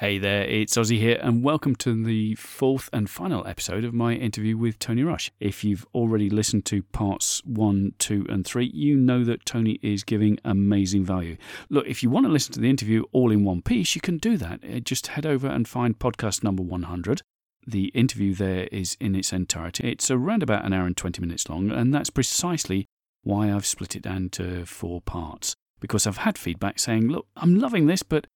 Hey there, it's Ozzy here, and welcome to the fourth and final episode of my interview with Tony Rush. If you've already listened to parts one, two, and three, you know that Tony is giving amazing value. Look, if you want to listen to the interview all in one piece, you can do that. Uh, just head over and find podcast number 100. The interview there is in its entirety. It's around about an hour and 20 minutes long, and that's precisely why I've split it down to four parts. Because I've had feedback saying, look, I'm loving this, but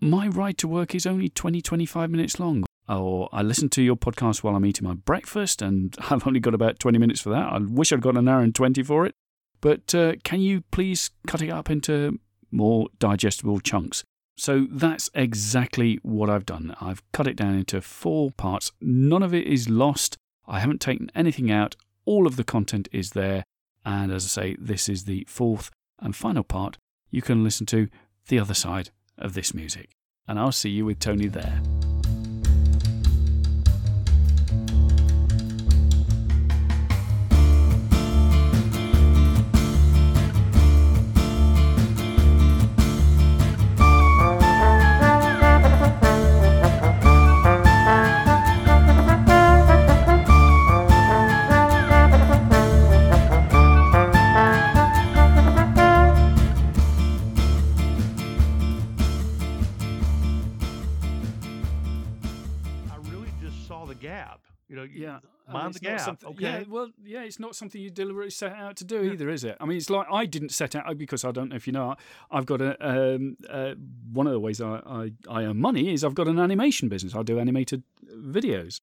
my ride to work is only 20, 25 minutes long. Or I listen to your podcast while I'm eating my breakfast and I've only got about 20 minutes for that. I wish I'd got an hour and 20 for it. But uh, can you please cut it up into more digestible chunks? So that's exactly what I've done. I've cut it down into four parts. None of it is lost. I haven't taken anything out. All of the content is there. And as I say, this is the fourth and final part. You can listen to the other side of this music. And I'll see you with Tony there. Yeah, mind the gap. Okay. Yeah, well, yeah, it's not something you deliberately set out to do yeah. either, is it? I mean, it's like I didn't set out because I don't know if you know. I've got a um, uh, one of the ways I, I I earn money is I've got an animation business. I do animated videos,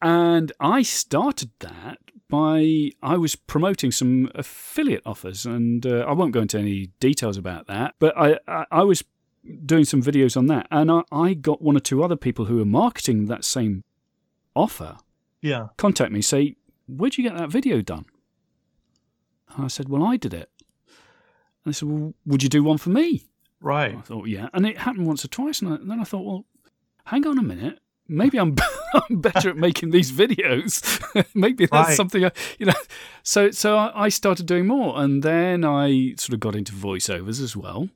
and I started that by I was promoting some affiliate offers, and uh, I won't go into any details about that, but I, I, I was doing some videos on that, and I, I got one or two other people who were marketing that same offer yeah. contact me, say, Where'd you get that video done? And I said, Well, I did it. And they said, Well, would you do one for me? Right. And I thought, Yeah. And it happened once or twice. And, I, and then I thought, Well, hang on a minute. Maybe I'm, I'm better at making these videos. Maybe that's right. something, I, you know. So, so I started doing more. And then I sort of got into voiceovers as well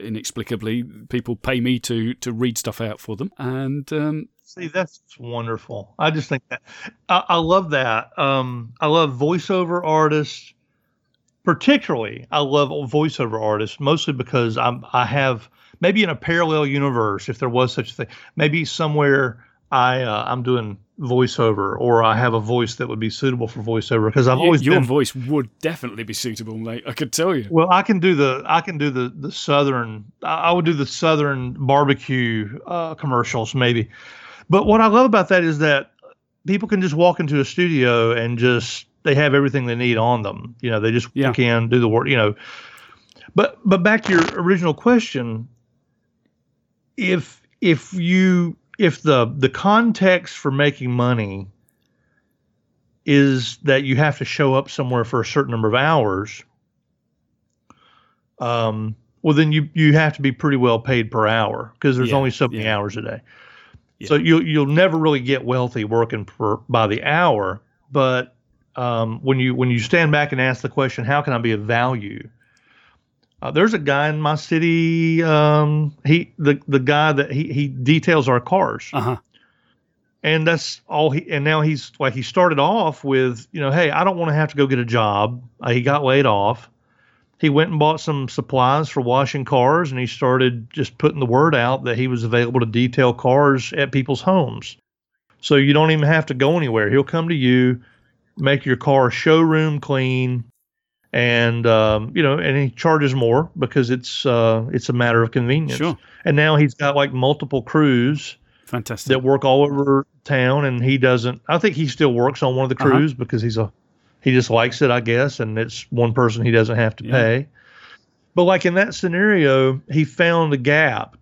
inexplicably people pay me to to read stuff out for them and um, See, that's wonderful. I just think that I, I love that. Um, I love voiceover artists, particularly. I love voiceover artists mostly because I'm I have maybe in a parallel universe, if there was such a thing, maybe somewhere I uh, I'm doing voiceover or I have a voice that would be suitable for voiceover because I've always your been, voice would definitely be suitable, mate. I could tell you. Well, I can do the I can do the the southern I would do the southern barbecue uh, commercials maybe but what I love about that is that people can just walk into a studio and just they have everything they need on them. You know, they just yeah. can do the work. You know, but but back to your original question, if if you if the the context for making money is that you have to show up somewhere for a certain number of hours, um, well then you you have to be pretty well paid per hour because there's yeah, only so many yeah. hours a day. So you'll you'll never really get wealthy working for by the hour, but um, when you when you stand back and ask the question, how can I be of value? Uh, there's a guy in my city. Um, he the the guy that he he details our cars. Uh-huh. And that's all he. And now he's like he started off with you know, hey, I don't want to have to go get a job. Uh, he got laid off he went and bought some supplies for washing cars and he started just putting the word out that he was available to detail cars at people's homes. So you don't even have to go anywhere. He'll come to you, make your car showroom clean, and um, you know, and he charges more because it's uh, it's a matter of convenience. Sure. And now he's got like multiple crews. Fantastic. That work all over town, and he doesn't. I think he still works on one of the uh-huh. crews uh-huh. because he's a he just likes it, I guess, and it's one person he doesn't have to yeah. pay. But like in that scenario, he found a gap.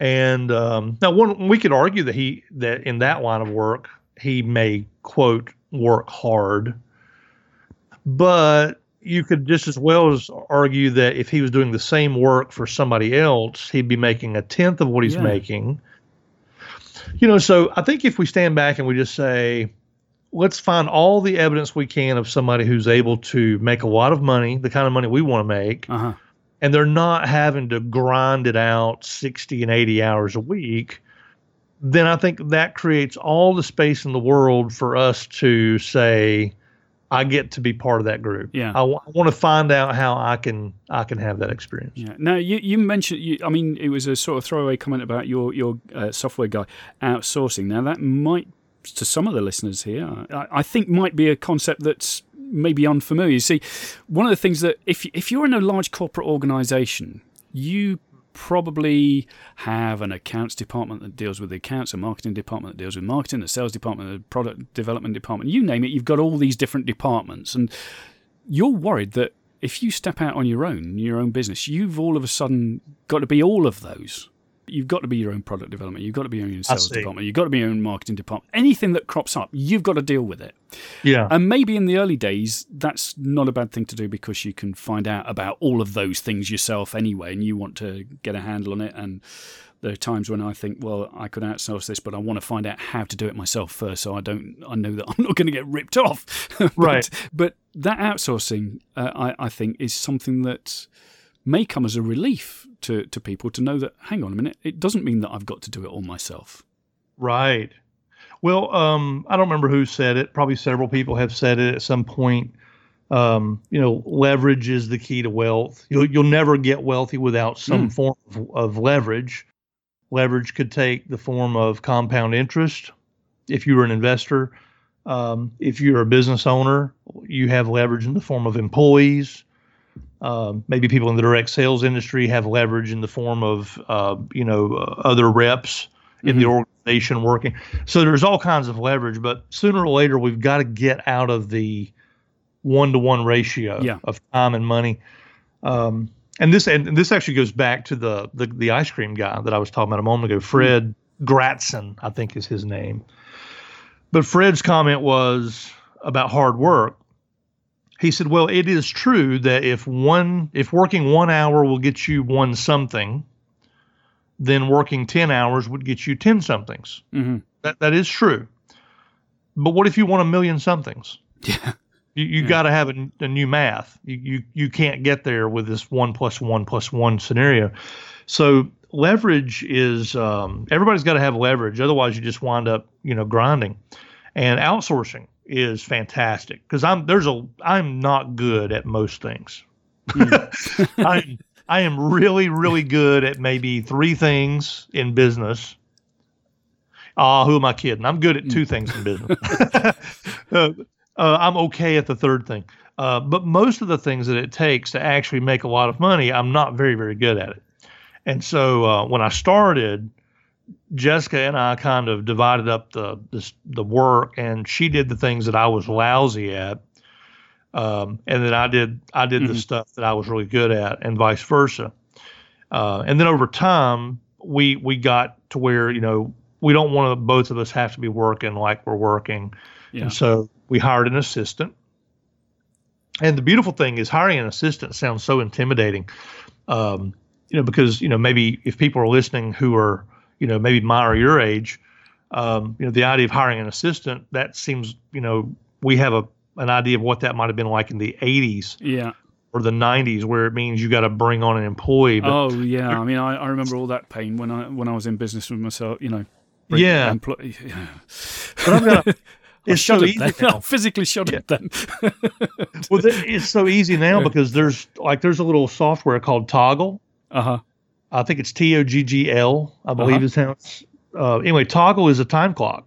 And um, now, one we could argue that he that in that line of work he may quote work hard, but you could just as well as argue that if he was doing the same work for somebody else, he'd be making a tenth of what he's yeah. making. You know, so I think if we stand back and we just say, let's find all the evidence we can of somebody who's able to make a lot of money, the kind of money we want to make, uh-huh. and they're not having to grind it out 60 and 80 hours a week, then I think that creates all the space in the world for us to say, I get to be part of that group. Yeah. I, w- I want to find out how I can I can have that experience. Yeah. Now you, you mentioned you, I mean it was a sort of throwaway comment about your your uh, software guy outsourcing. Now that might to some of the listeners here I, I think might be a concept that's maybe unfamiliar. See, one of the things that if if you're in a large corporate organization, you probably have an accounts department that deals with the accounts, a marketing department that deals with marketing, a sales department, a product development department, you name it, you've got all these different departments. And you're worried that if you step out on your own, your own business, you've all of a sudden got to be all of those. You've got to be your own product development. You've got to be your own sales department. You've got to be your own marketing department. Anything that crops up, you've got to deal with it. Yeah. And maybe in the early days, that's not a bad thing to do because you can find out about all of those things yourself anyway, and you want to get a handle on it. And there are times when I think, well, I could outsource this, but I want to find out how to do it myself first, so I don't, I know that I'm not going to get ripped off. but, Right. But that outsourcing, uh, I, I think, is something that may come as a relief to, to people to know that, hang on a minute, it doesn't mean that I've got to do it all myself. Right. Well, um, I don't remember who said it. Probably several people have said it at some point. Um, you know, leverage is the key to wealth. You'll you'll never get wealthy without some Mm. form of, of leverage. Leverage could take the form of compound interest. If you were an investor, um, if you're a business owner, you have leverage in the form of employees. Um, maybe people in the direct sales industry have leverage in the form of, uh, you know, uh, other reps in the Mhm. organization working. So there's all kinds of leverage, but sooner or later we've got to get out of the one to one ratio Yeah. of time and money. Um, and this and this actually goes back to the, the the ice cream guy that I was talking about a moment ago, Fred Gratson, I think is his name. But Fred's comment was about hard work. He said, "Well, it is true that if one if working 1 hour will get you one something, then working 10 hours would get you 10 somethings. hmm That that is true. But what if you want a million somethings? Yeah. You you Yeah. got to have a, a new math. You, you you can't get there with this one plus one plus one scenario. So leverage is um, everybody's got to have leverage. Otherwise, you just wind up you know grinding. And outsourcing is fantastic because I'm there's a I'm not good at most things. I'm I am really really good at maybe three things in business. Ah, who am I kidding? I'm good at two things in business. uh, uh, I'm okay at the third thing. Uh, but most of the things that it takes to actually make a lot of money, I'm not very, very good at it. And so uh, when I started, Jessica and I kind of divided up the this, the work, and she did the things that I was lousy at, um, and then I did I did the Mhm. stuff that I was really good at, and vice versa. Uh, and then over time, we we got to where you know we don't want to both of us have to be working like we're working. Yeah. And so we hired an assistant. And the beautiful thing is hiring an assistant sounds so intimidating. Um, you know, because, you know, maybe if people are listening who are, you know, maybe my or your age, um, you know, the idea of hiring an assistant, that seems, you know, we have a an idea of what that might have been like in the 80s Yeah. or the 90s, where it means you got to bring on an employee. But oh yeah, I mean, I, I remember all that pain when I when I was in business with myself. You know, Yeah. employ- yeah. But I've got a- I it's so easy then. now. I physically shuddered then. well, it's so easy now because there's like there's a little software called Toggl. uh huh. I think it's T O G G L, I believe Uh-huh. is how it's. Uh, anyway, Toggl is a time clock,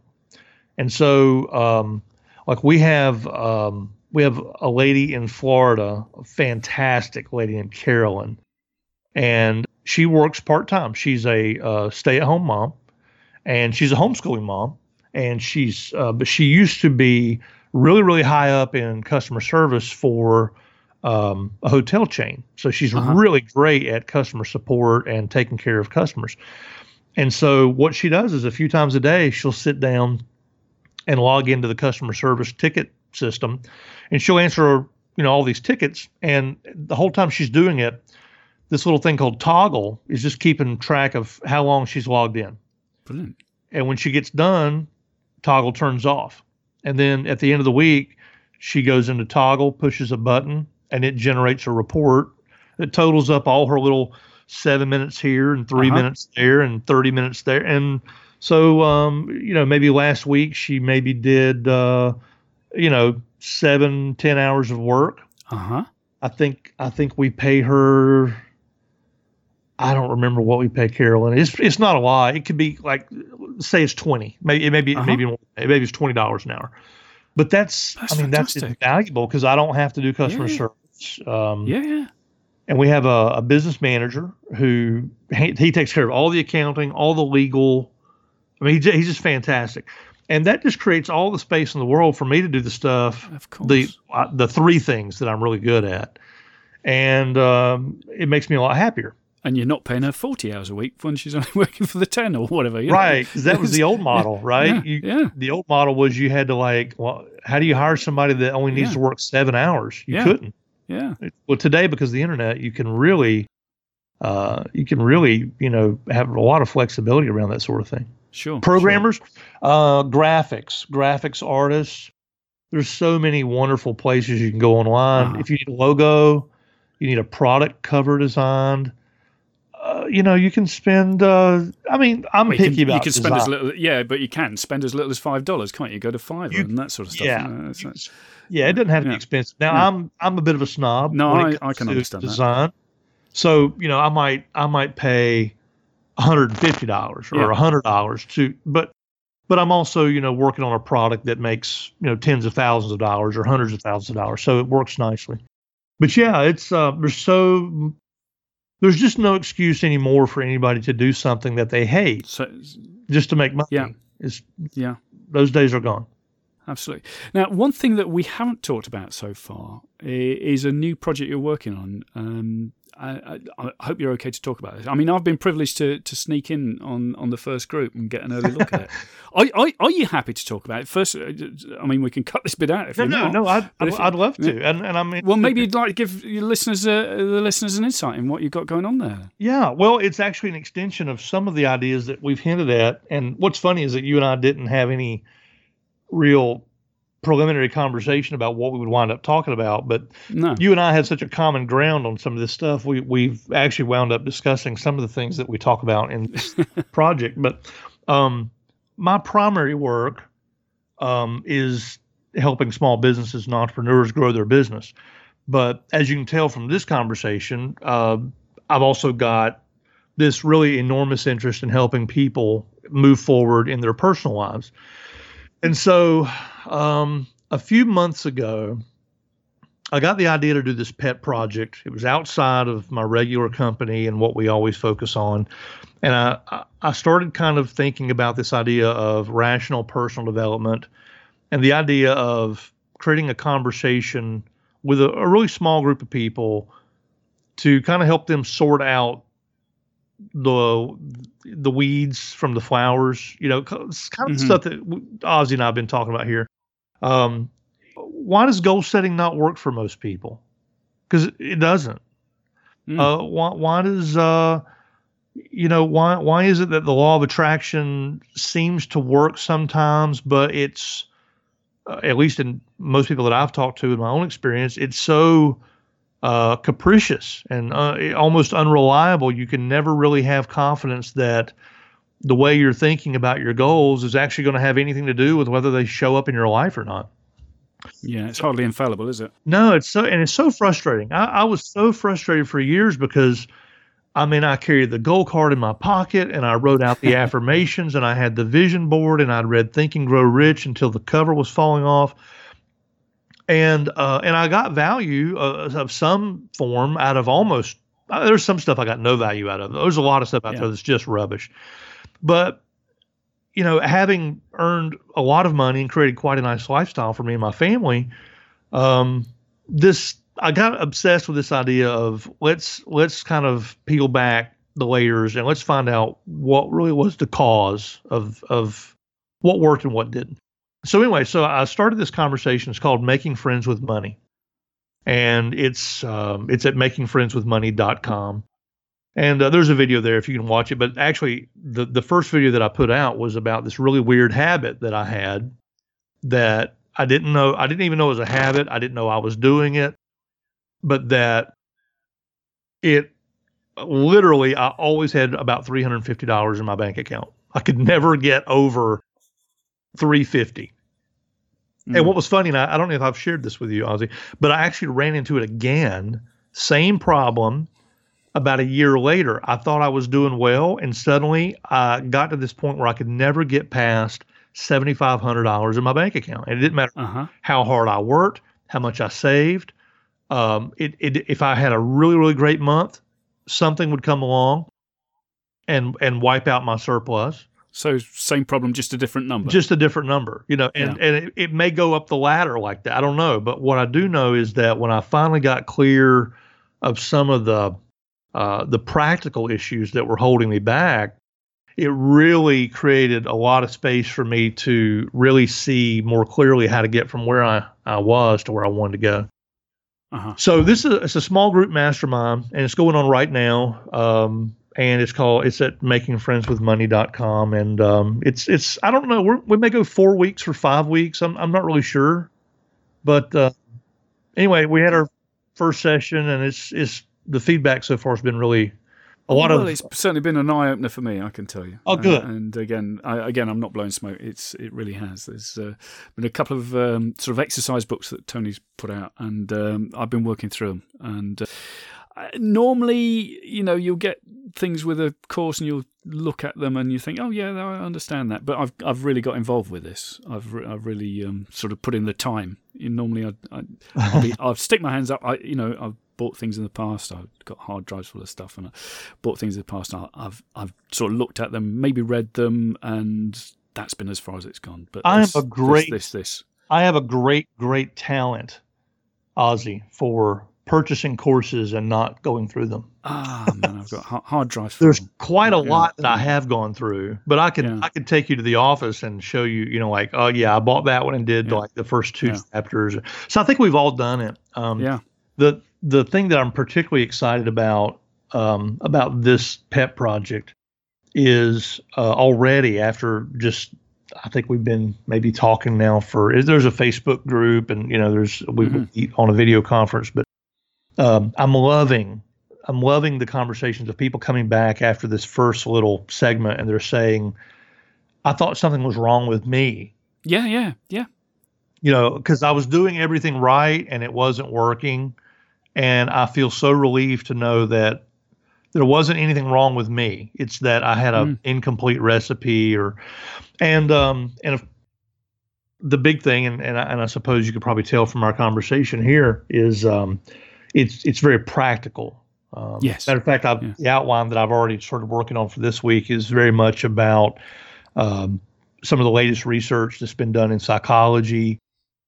and so um, like we have um, we have a lady in Florida, a fantastic lady named Carolyn, and she works part time. She's a uh, stay at home mom, and she's a homeschooling mom, and she's uh, but she used to be really really high up in customer service for um, a hotel chain. So she's Uh-huh. really great at customer support and taking care of customers. And so what she does is a few times a day she'll sit down and log into the customer service ticket system, and she'll answer you know all these tickets. And the whole time she's doing it, this little thing called Toggl is just keeping track of how long she's logged in. Brilliant. And when she gets done, Toggl turns off. And then at the end of the week, she goes into Toggl, pushes a button, and it generates a report it totals up all her little seven minutes here and 3 Uh-huh. minutes there and 30 minutes there. And so, um, you know, maybe last week she maybe did, uh, you know, seven, ten hours of work. Uh huh. I think, I think we pay her, I don't remember what we pay Carolyn. It's, it's not a lot. It could be like, say it's 20, maybe, maybe, Uh-huh. maybe, maybe it's $20 an hour. But that's, That's I mean, that's fantastic. invaluable because I don't have to do customer Yeah. service. Um, Yeah, yeah. and we have a, a business manager who he, he takes care of all the accounting, all the legal. I mean, he's, he's just fantastic, and that just creates all the space in the world for me to do the stuff, Of course. the uh, the three things that I'm really good at, and um, it makes me a lot happier. And you're not paying her 40 hours a week when she's only working for the 10 or whatever. you know? Right, because that was the old model, right? Yeah, You, yeah. The old model was you had to like, well, how do you hire somebody that only needs Yeah. to work seven hours? You Yeah. couldn't. Yeah. well today because of the internet you can really uh, you can really you know have a lot of flexibility around that sort of thing Sure. programmers uh, graphics graphics artists there's so many wonderful places you can go online Uh-huh. if you need a logo you need a product cover designed uh, you know you can spend uh, i mean i'm Well, picky can, about you can spend as little, yeah, but you can spend as little as Fiverr dollars, can't you? Go to five and that sort of stuff. yeah. Uh, Yeah, it doesn't have to Yeah. be expensive. Now Yeah. I'm I'm a bit of a snob. No, when I- I can to understand that. design. So you know, I might I might pay hundred and fifty dollars or Yeah. a hundred dollars to, but but I'm also you know working on a product that makes you know tens of thousands of dollars or hundreds of thousands of dollars. So it works nicely. But yeah, it's uh, there's so there's just no excuse anymore for anybody to do something that they hate so, just to make money. Yeah. It's, yeah. those days are gone. Absolutely. Now, one thing that we haven't talked about so far is a new project you're working on. Um, I, I, I hope you're okay to talk about this. I mean, I've been privileged to, to sneak in on, on the first group and get an early look at it. Are, are, are you happy to talk about it? First, uh, I mean, we can cut this bit out if No, you no, want. no. I'd, I'd, I'd love to, and and I mean, Well, maybe you'd like to give your listeners uh, the listeners an insight in what you've got going on there. Yeah, well, it's actually an extension of some of the ideas that we've hinted at. And what's funny is that you and I didn't have any real preliminary conversation about what we would wind up talking about, but No. you and I had such a common ground on some of this stuff. We we've actually wound up discussing some of the things that we talk about in this project. But um, my primary work um, is helping small businesses and entrepreneurs grow their business. But as you can tell from this conversation, uh, I've also got this really enormous interest in helping people move forward in their personal lives. And so um, a few months ago, I got the idea to do this pet project. It was outside of my regular company and what we always focus on. And I, I- started kind of thinking about this idea of rational personal development and the idea of creating a conversation with a, a really small group of people to kind of help them sort out the the weeds from the flowers. You know, it's kind of Mhm. stuff that Ozzy and I have been talking about here. Um, why does goal setting not work for most people? Because it doesn't. Mm. Uh, why, why does uh, you know why why is it that the law of attraction seems to work sometimes, but it's uh, at least in most people that I've talked to in my own experience, it's so uh, capricious and uh, almost unreliable. You can never really have confidence that the way you're thinking about your goals is actually going to have anything to do with whether they show up in your life or not. yeah, it's hardly infallible, is it? No, it's so and it's so frustrating. I, I was so frustrated for years because I mean I carried the goal card in my pocket and I wrote out the affirmations and I had the vision board and I'd read Think and Grow Rich until the cover was falling off. And uh, and I got value uh, of some form out of almost. Uh, there's some stuff I got no value out of. There's a lot of stuff out Yeah. there that's just rubbish. But you know, having earned a lot of money and created quite a nice lifestyle for me and my family, um, this I got obsessed with this idea of let's let's kind of peel back the layers and let's find out what really was the cause of of what worked and what didn't. So anyway, so I started this conversation. It's called Making Friends with Money, and it's um, it's at makingfriendswithmoney.com. And uh, there's a video there if you can watch it. But actually, the the first video that I put out was about this really weird habit that I had that I didn't know. I didn't even know it was a habit. I didn't know I was doing it, but that it literally I always had about three hundred and fifty dollars in my bank account. I could never get over three fifty. Mm. And what was funny, and I, I don't know if I've shared this with you, Ozzy, but I actually ran into it again. Same problem about a year later. I thought I was doing well, and suddenly I got to this point where I could never get past seventy five hundred dollars in my bank account. And it didn't matter Uh-huh. how hard I worked, how much I saved. Um, it, it if I had a really really great month, something would come along and and wipe out my surplus. So same problem, just a different number. Just a different number, you know, and, Yeah. and it, it may go up the ladder like that. I don't know. But what I do know is that when I finally got clear of some of the uh, the practical issues that were holding me back, it really created a lot of space for me to really see more clearly how to get from where I, I was to where I wanted to go. uh-huh. So this is it's a small group mastermind, and it's going on right now. Um, and it's called it's at makingfriendswithmoney.com, and um, it's it's I don't know we're, we may go four weeks or five weeks. I'm I'm not really sure, but uh, anyway, we had our first session, and it's it's the feedback so far has been really a lot well, of it's certainly been an eye opener for me. I can tell you. Oh, Uh, good. and again, I, again, I'm not blowing smoke. It's it really has. There's uh, been a couple of um, sort of exercise books that Tony's put out, and um, I've been working through them. And uh, normally, you know, you'll get things with a course, and you'll look at them, and you think, oh yeah, I understand that. But I've I've really got involved with this. I've re- I've really um, sort of put in the time. You, normally, I'd, I'd I'll, be, stick my hands up. I, you know, I've bought things in the past. I've got hard drives full of stuff, and I bought things in the past. I- I've I've sort of looked at them, maybe read them, and that's been as far as it's gone. But I this, a great- this, this, this. I have a great great talent, Ozzy, for purchasing courses and not going through them. Ah man, I've got hard drives. There's quite a Yeah. lot that I have gone through, but I could Yeah. I could take you to the office and show you, you know, like, oh yeah, I bought that one and did Yeah. like the first two chapters. So I think we've all done it. Um, yeah, The the thing that I'm particularly excited about um, about this pet project is uh, already after just I think we've been maybe talking now for there's a Facebook group and you know there's we Mhm. meet on a video conference, but um, I'm loving I'm loving the conversations of people coming back after this first little segment and they're saying, I thought something was wrong with me, yeah, yeah, yeah. you know, because I was doing everything right and it wasn't working. And I feel so relieved to know that there wasn't anything wrong with me. It's that I had an Mm. incomplete recipe or, and, um, and if, the big thing, and, and, I, and I suppose you could probably tell from our conversation here is, um, it's, it's very practical. Um, Yes. Matter of fact, I've, Yeah. the outline that I've already started working on for this week is very much about um, some of the latest research that's been done in psychology.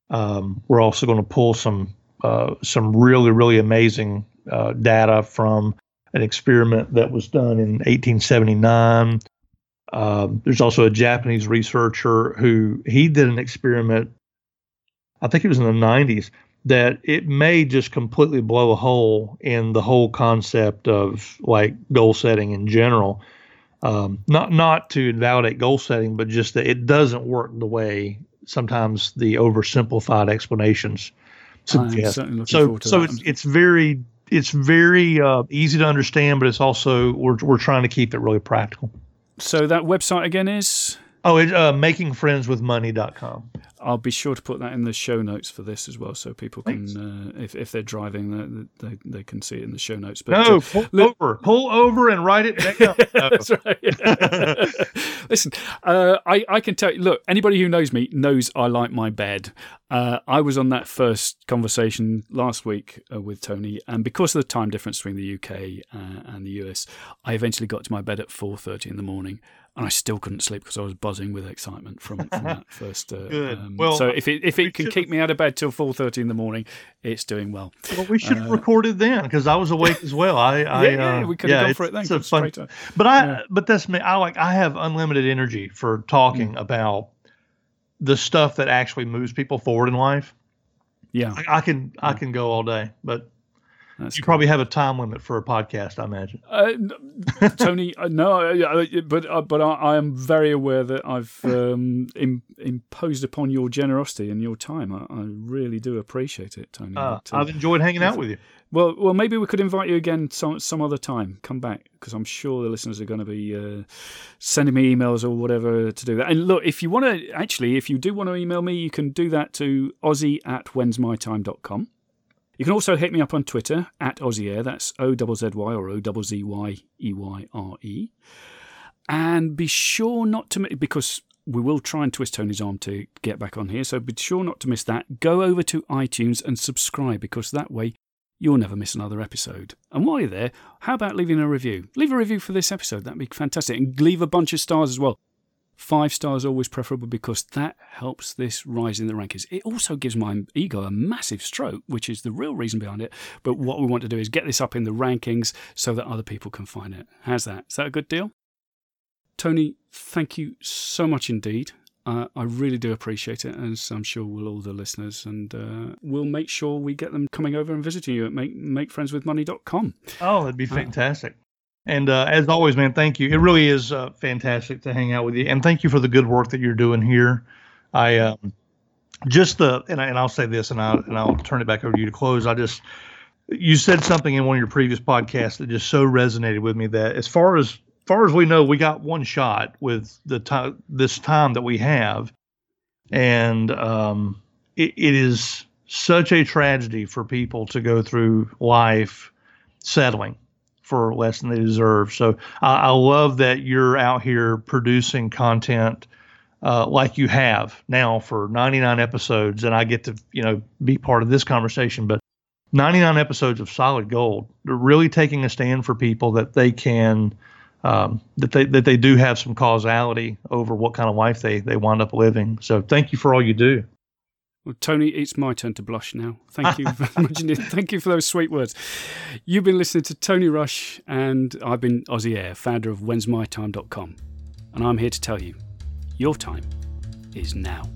Um, we're also going to pull some uh, some really really amazing uh, data from an experiment that was done in 1879. Um, there's also a Japanese researcher who he did an experiment. I think it was in the 90s that it may just completely blow a hole in the whole concept of like goal setting in general. Um, not not to invalidate goal setting, but just that it doesn't work the way sometimes the oversimplified explanations suggest. So so it's it's very it's very uh, easy to understand, but it's also we're we're trying to keep it really practical. so that website again is. Oh, it, uh, makingfriendswithmoney.com. I'll be sure to put that in the show notes for this as well, so people can, uh, if if they're driving, they, they they can see it in the show notes. But No, uh, pull look- over, pull over, and write it down. That's right. Listen, uh, I, I can tell you, look, anybody who knows me knows I like my bed. Uh, I was on that first conversation last week uh, with Tony, and because of the time difference between the UK uh, and the US, I eventually got to my bed at 4.30 in the morning, and I still couldn't sleep because I was buzzing with excitement from, from that first. Uh, Good. Um, Well, so if it, if it can keep me out of bed till 4.30 in the morning, it's doing well. Well, we should have Uh, recorded then because I was awake as well. I, I yeah, yeah, uh, we could have yeah, gone for it then. It's a fun, to- but I, yeah. but that's me. I like. I have unlimited energy for talking Mm. about the stuff that actually moves people forward in life. yeah, I, I can, I can go all day, but that's you probably have a time limit for a podcast. I imagine. Uh, Tony, uh, no, uh, uh, but uh, but I, I am very aware that I've um, Im- imposed upon your generosity and your time. I, really do appreciate it, Tony. Uh, It, uh, I've enjoyed hanging out with you. Well, well, maybe we could invite you again some some other time. Come back because I'm sure the listeners are going to be uh, sending me emails or whatever to do that. And look, if you want to, actually, if you do want to email me, you can do that to Ozzy at whensmytime.com. You can also hit me up on Twitter at Ozzy Eyre. That's O Z Y or O Z Y E Y R E. And be sure not to because we will try and twist Tony's arm to get back on here. So be sure not to miss that. Go over to iTunes and subscribe because that way you'll never miss another episode. And while you're there, how about leaving a review? Leave a review for this episode, that'd be fantastic. And leave a bunch of stars as well. Five stars always preferable because that helps this rise in the rankings. It also gives my ego a massive stroke, which is the real reason behind it. But what we want to do is get this up in the rankings so that other people can find it. How's that? Is that a good deal? Tony, thank you so much indeed. Uh, I really do appreciate it, as I'm sure will all the listeners. And uh, we'll make sure we get them coming over and visiting you at make, makefriendswithmoney.com. Oh, that'd be uh, fantastic. Uh, and as always, man, thank you. It really is uh, fantastic to hang out with you. And thank you for the good work that you're doing here. I um, just the, and, I, and I'll say this and, I, and I'll turn it back over to you to close. I just, you said something in one of your previous podcasts that just so resonated with me that as far as far as we know, we got one shot with the time this time that we have, and um, it, it is such a tragedy for people to go through life settling for less than they deserve. So I, I love that you're out here producing content uh, like you have now for 99 episodes, and I get to you know be part of this conversation. But 99 episodes of solid gold. They're really taking a stand for people that they can um, that they that they do have some causality over what kind of life they they wind up living. So thank you for all you do. Well, Tony, it's my turn to blush now. Thank you very much. Thank you for those sweet words. You've been listening to Tony Rush, and I've been Ozzy Eyre, founder of whensmytime.com. And I'm here to tell you your time is now.